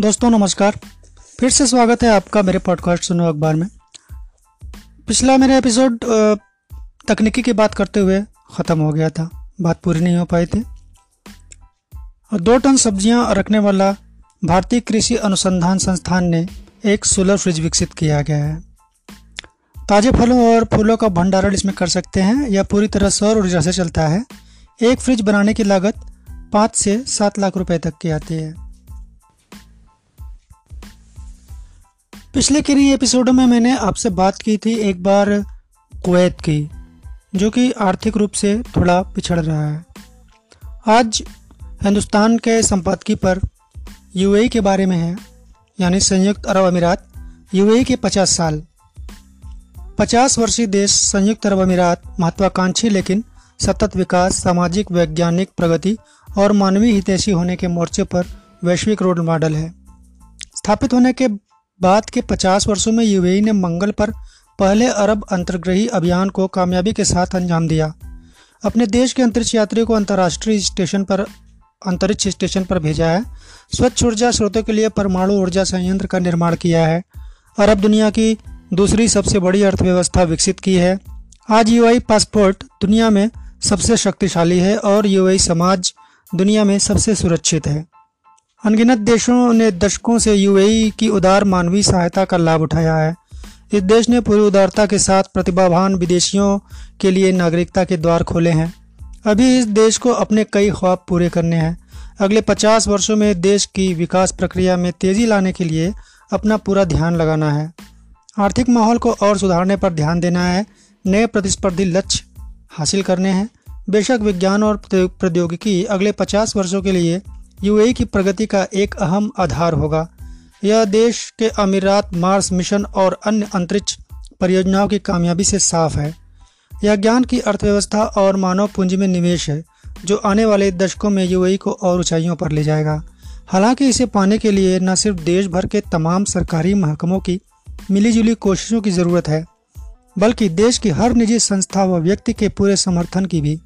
दोस्तों, नमस्कार। फिर से स्वागत है आपका मेरे पॉडकास्ट सुनो अखबार में। पिछला मेरा एपिसोड तकनीकी की बात करते हुए ख़त्म हो गया था। बात पूरी नहीं हो पाई थी। और दो टन सब्ज़ियाँ रखने वाला भारतीय कृषि अनुसंधान संस्थान ने एक सोलर फ्रिज विकसित किया गया है। ताज़े फलों और फूलों का भंडारण इसमें कर सकते हैं यह पूरी तरह सौर ऊर्जा से चलता है। एक फ्रिज बनाने की लागत पाँच से सात लाख रुपए तक की आती है। पिछले किन्हीं एपिसोडों में मैंने आपसे बात की थी एक बार कुवैत की, जो कि आर्थिक रूप से थोड़ा पिछड़ रहा है। आज हिंदुस्तान के संपादकी पर यूएई के बारे में है, यानी संयुक्त अरब अमीरात, यूएई के 50 साल। 50 वर्षीय देश संयुक्त अरब अमीरात, महत्वाकांक्षी लेकिन सतत विकास, सामाजिक, वैज्ञानिक प्रगति और मानवीय हितैषी होने के मोर्चे पर वैश्विक रोल मॉडल है। स्थापित होने के बाद के 50 वर्षों में यूएई ने मंगल पर पहले अरब अंतर्ग्रही अभियान को कामयाबी के साथ अंजाम दिया। अपने देश के अंतरिक्ष यात्रियों को अंतर्राष्ट्रीय स्टेशन पर, अंतरिक्ष स्टेशन पर भेजा है। स्वच्छ ऊर्जा स्रोतों के लिए परमाणु ऊर्जा संयंत्र का निर्माण किया है। अरब दुनिया की दूसरी सबसे बड़ी अर्थव्यवस्था विकसित की है। आज यूआई पासपोर्ट दुनिया में सबसे शक्तिशाली है और यूएई समाज दुनिया में सबसे सुरक्षित है। अनगिनत देशों ने दशकों से यूएई की उदार मानवीय सहायता का लाभ उठाया है। इस देश ने पूरी उदारता के साथ प्रतिभावान विदेशियों के लिए नागरिकता के द्वार खोले हैं। अभी इस देश को अपने कई ख्वाब पूरे करने हैं। अगले 50 वर्षों में देश की विकास प्रक्रिया में तेज़ी लाने के लिए अपना पूरा ध्यान लगाना है। आर्थिक माहौल को और सुधारने पर ध्यान देना है। नए प्रतिस्पर्धी लक्ष्य हासिल करने हैं। बेशक विज्ञान और प्रौद्योगिकी अगले 50 वर्षों के लिए यूएई की प्रगति का एक अहम आधार होगा। यह देश के अमीरात, मार्स मिशन और अन्य अंतरिक्ष परियोजनाओं की कामयाबी से साफ़ है। यह ज्ञान की अर्थव्यवस्था और मानव पूंजी में निवेश है, जो आने वाले दशकों में यूएई को और ऊंचाइयों पर ले जाएगा। हालाँकि इसे पाने के लिए न सिर्फ़ देश भर के तमाम सरकारी महकमों की मिलीजुली कोशिशों की ज़रूरत है, बल्कि देश की हर निजी संस्था व व्यक्ति के पूरे समर्थन की भी।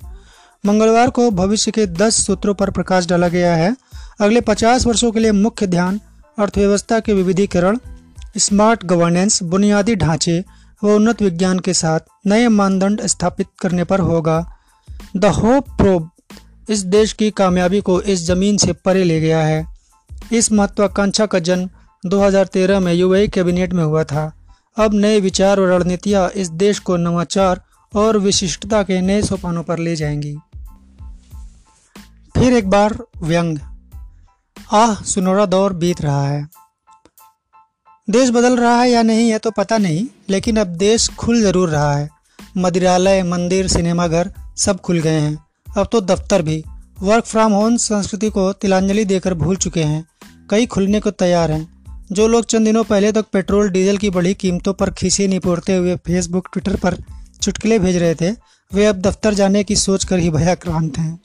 मंगलवार को भविष्य के 10 सूत्रों पर प्रकाश डाला गया है अगले 50 वर्षों के लिए मुख्य ध्यान अर्थव्यवस्था के विविधीकरण स्मार्ट गवर्नेंस बुनियादी ढांचे व उन्नत विज्ञान के साथ नए मानदंड स्थापित करने पर होगा। द होप प्रोब इस देश की कामयाबी को इस ज़मीन से परे ले गया है। इस महत्वाकांक्षा का जन्म 2013 में यूएई कैबिनेट में हुआ था। अब नए विचार और रणनीतियाँ इस देश को नवाचार और विशिष्टता के नए सोपानों पर ले जाएँगी। फिर एक बार व्यंग। आह, सुनहरा दौर बीत रहा है। देश बदल रहा है या नहीं है तो पता नहीं, लेकिन अब देश खुल ज़रूर रहा है। मदिरालय, मंदिर सिनेमाघर सब खुल गए हैं। अब तो दफ्तर भी। वर्क फ्रॉम होम संस्कृति को तिलांजलि देकर भूल चुके हैं। कई खुलने को तैयार हैं। जो लोग चंद दिनों पहले तक पेट्रोल, डीजल की बढ़ी कीमतों पर खीसे निपोड़ते हुए फेसबुक, ट्विटर पर चुटकुले भेज रहे थे, वे अब दफ्तर जाने की सोच कर ही भयाक्रांत हैं।